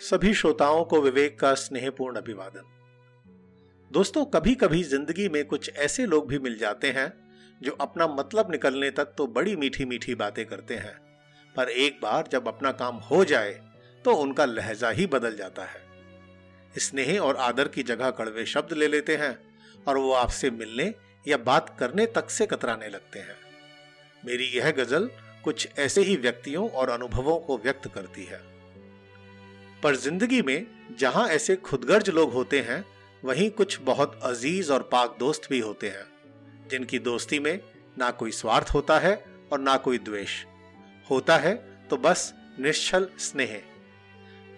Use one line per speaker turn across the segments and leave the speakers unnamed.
सभी श्रोताओं को विवेक का स्नेहपूर्ण अभिवादन। दोस्तों कभी कभी ज़िंदगी में कुछ ऐसे लोग भी मिल जाते हैं, जो अपना मतलब निकलने तक तो बड़ी मीठी मीठी बातें करते हैं, पर एक बार जब अपना काम हो जाए तो उनका लहजा ही बदल जाता है। स्नेह और आदर की जगह कड़वे शब्द ले लेते हैं, और वो आपसे मिलने या बात करने तक से कतराने लगते हैं। मेरी यह गज़ल कुछ ऐसे ही व्यक्तियों और अनुभवों को व्यक्त करती है। पर ज़िंदगी में जहाँ ऐसे खुदगर्ज लोग होते हैं, वहीं कुछ बहुत अज़ीज़ और पाक दोस्त भी होते हैं, जिनकी दोस्ती में ना कोई स्वार्थ होता है और ना कोई द्वेष। होता है तो बस निश्चल स्नेह।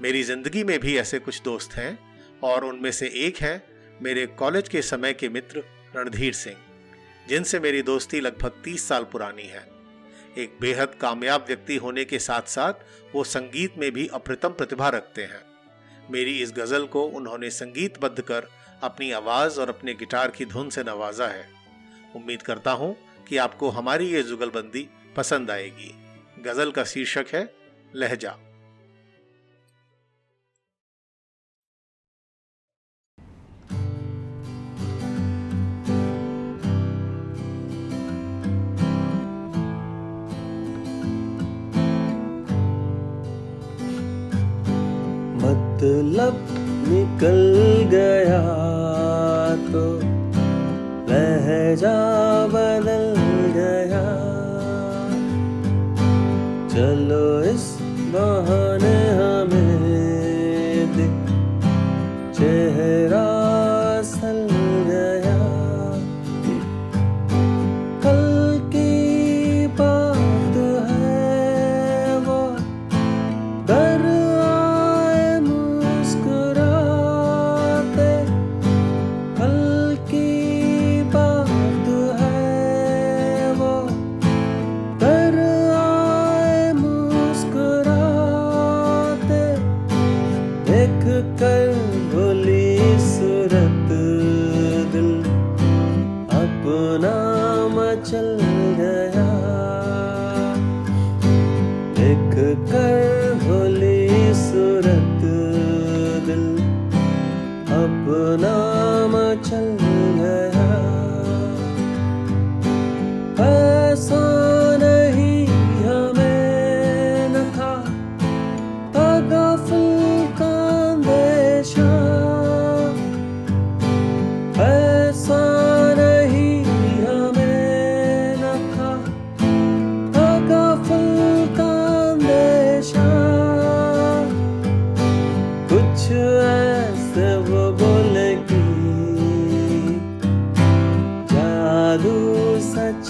मेरी ज़िंदगी में भी ऐसे कुछ दोस्त हैं और उनमें से एक हैं मेरे कॉलेज के समय के मित्र रणधीर सिंह, जिनसे मेरी दोस्ती लगभग तीस साल पुरानी है। एक बेहद कामयाब व्यक्ति होने के साथ साथ वो संगीत में भी अप्रतम प्रतिभा रखते हैं। मेरी इस गज़ल को उन्होंने संगीतबद्ध कर अपनी आवाज़ और अपने गिटार की धुन से नवाजा है। उम्मीद करता हूँ कि आपको हमारी ये जुगलबंदी पसंद आएगी। गज़ल का शीर्षक है, लहजा।
मतलब निकल गया तो लहजा बदल गया। चलो इस बहाने हमें दिख चेहरा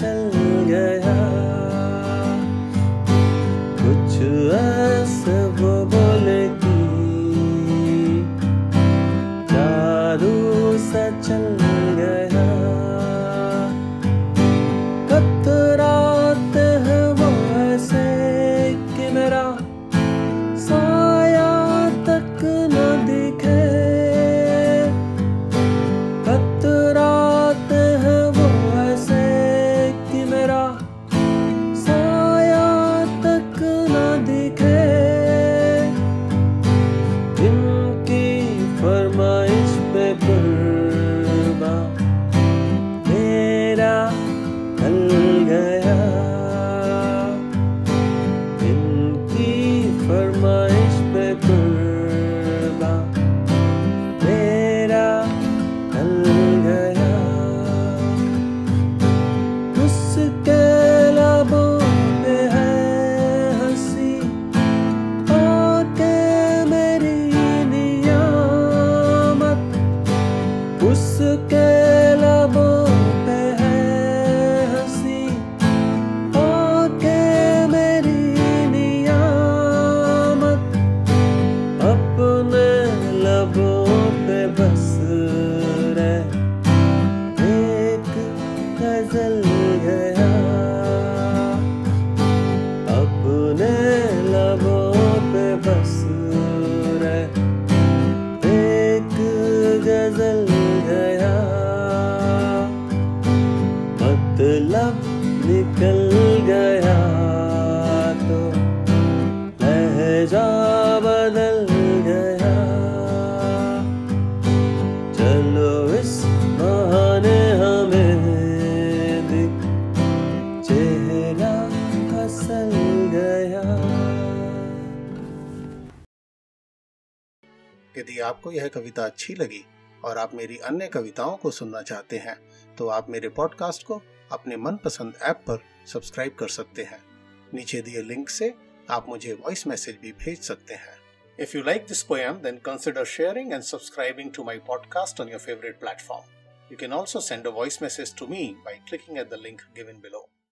चल गया कुछ वो बोले की चारू सा चल गया। आपको यह कविता अच्छी लगी और आप मेरी अन्य कविताओं को सुनना चाहते हैं तो आप मेरे पॉडकास्ट को अपने मनपसंद ऐप पर सब्सक्राइब कर सकते हैं नीचे दिए लिंक से आप मुझे वॉइस मैसेज भी भेज सकते हैं If you like this poem, then consider sharing and subscribing to my podcast on your favorite platform. You can also send a voice message to me by clicking at the link given below.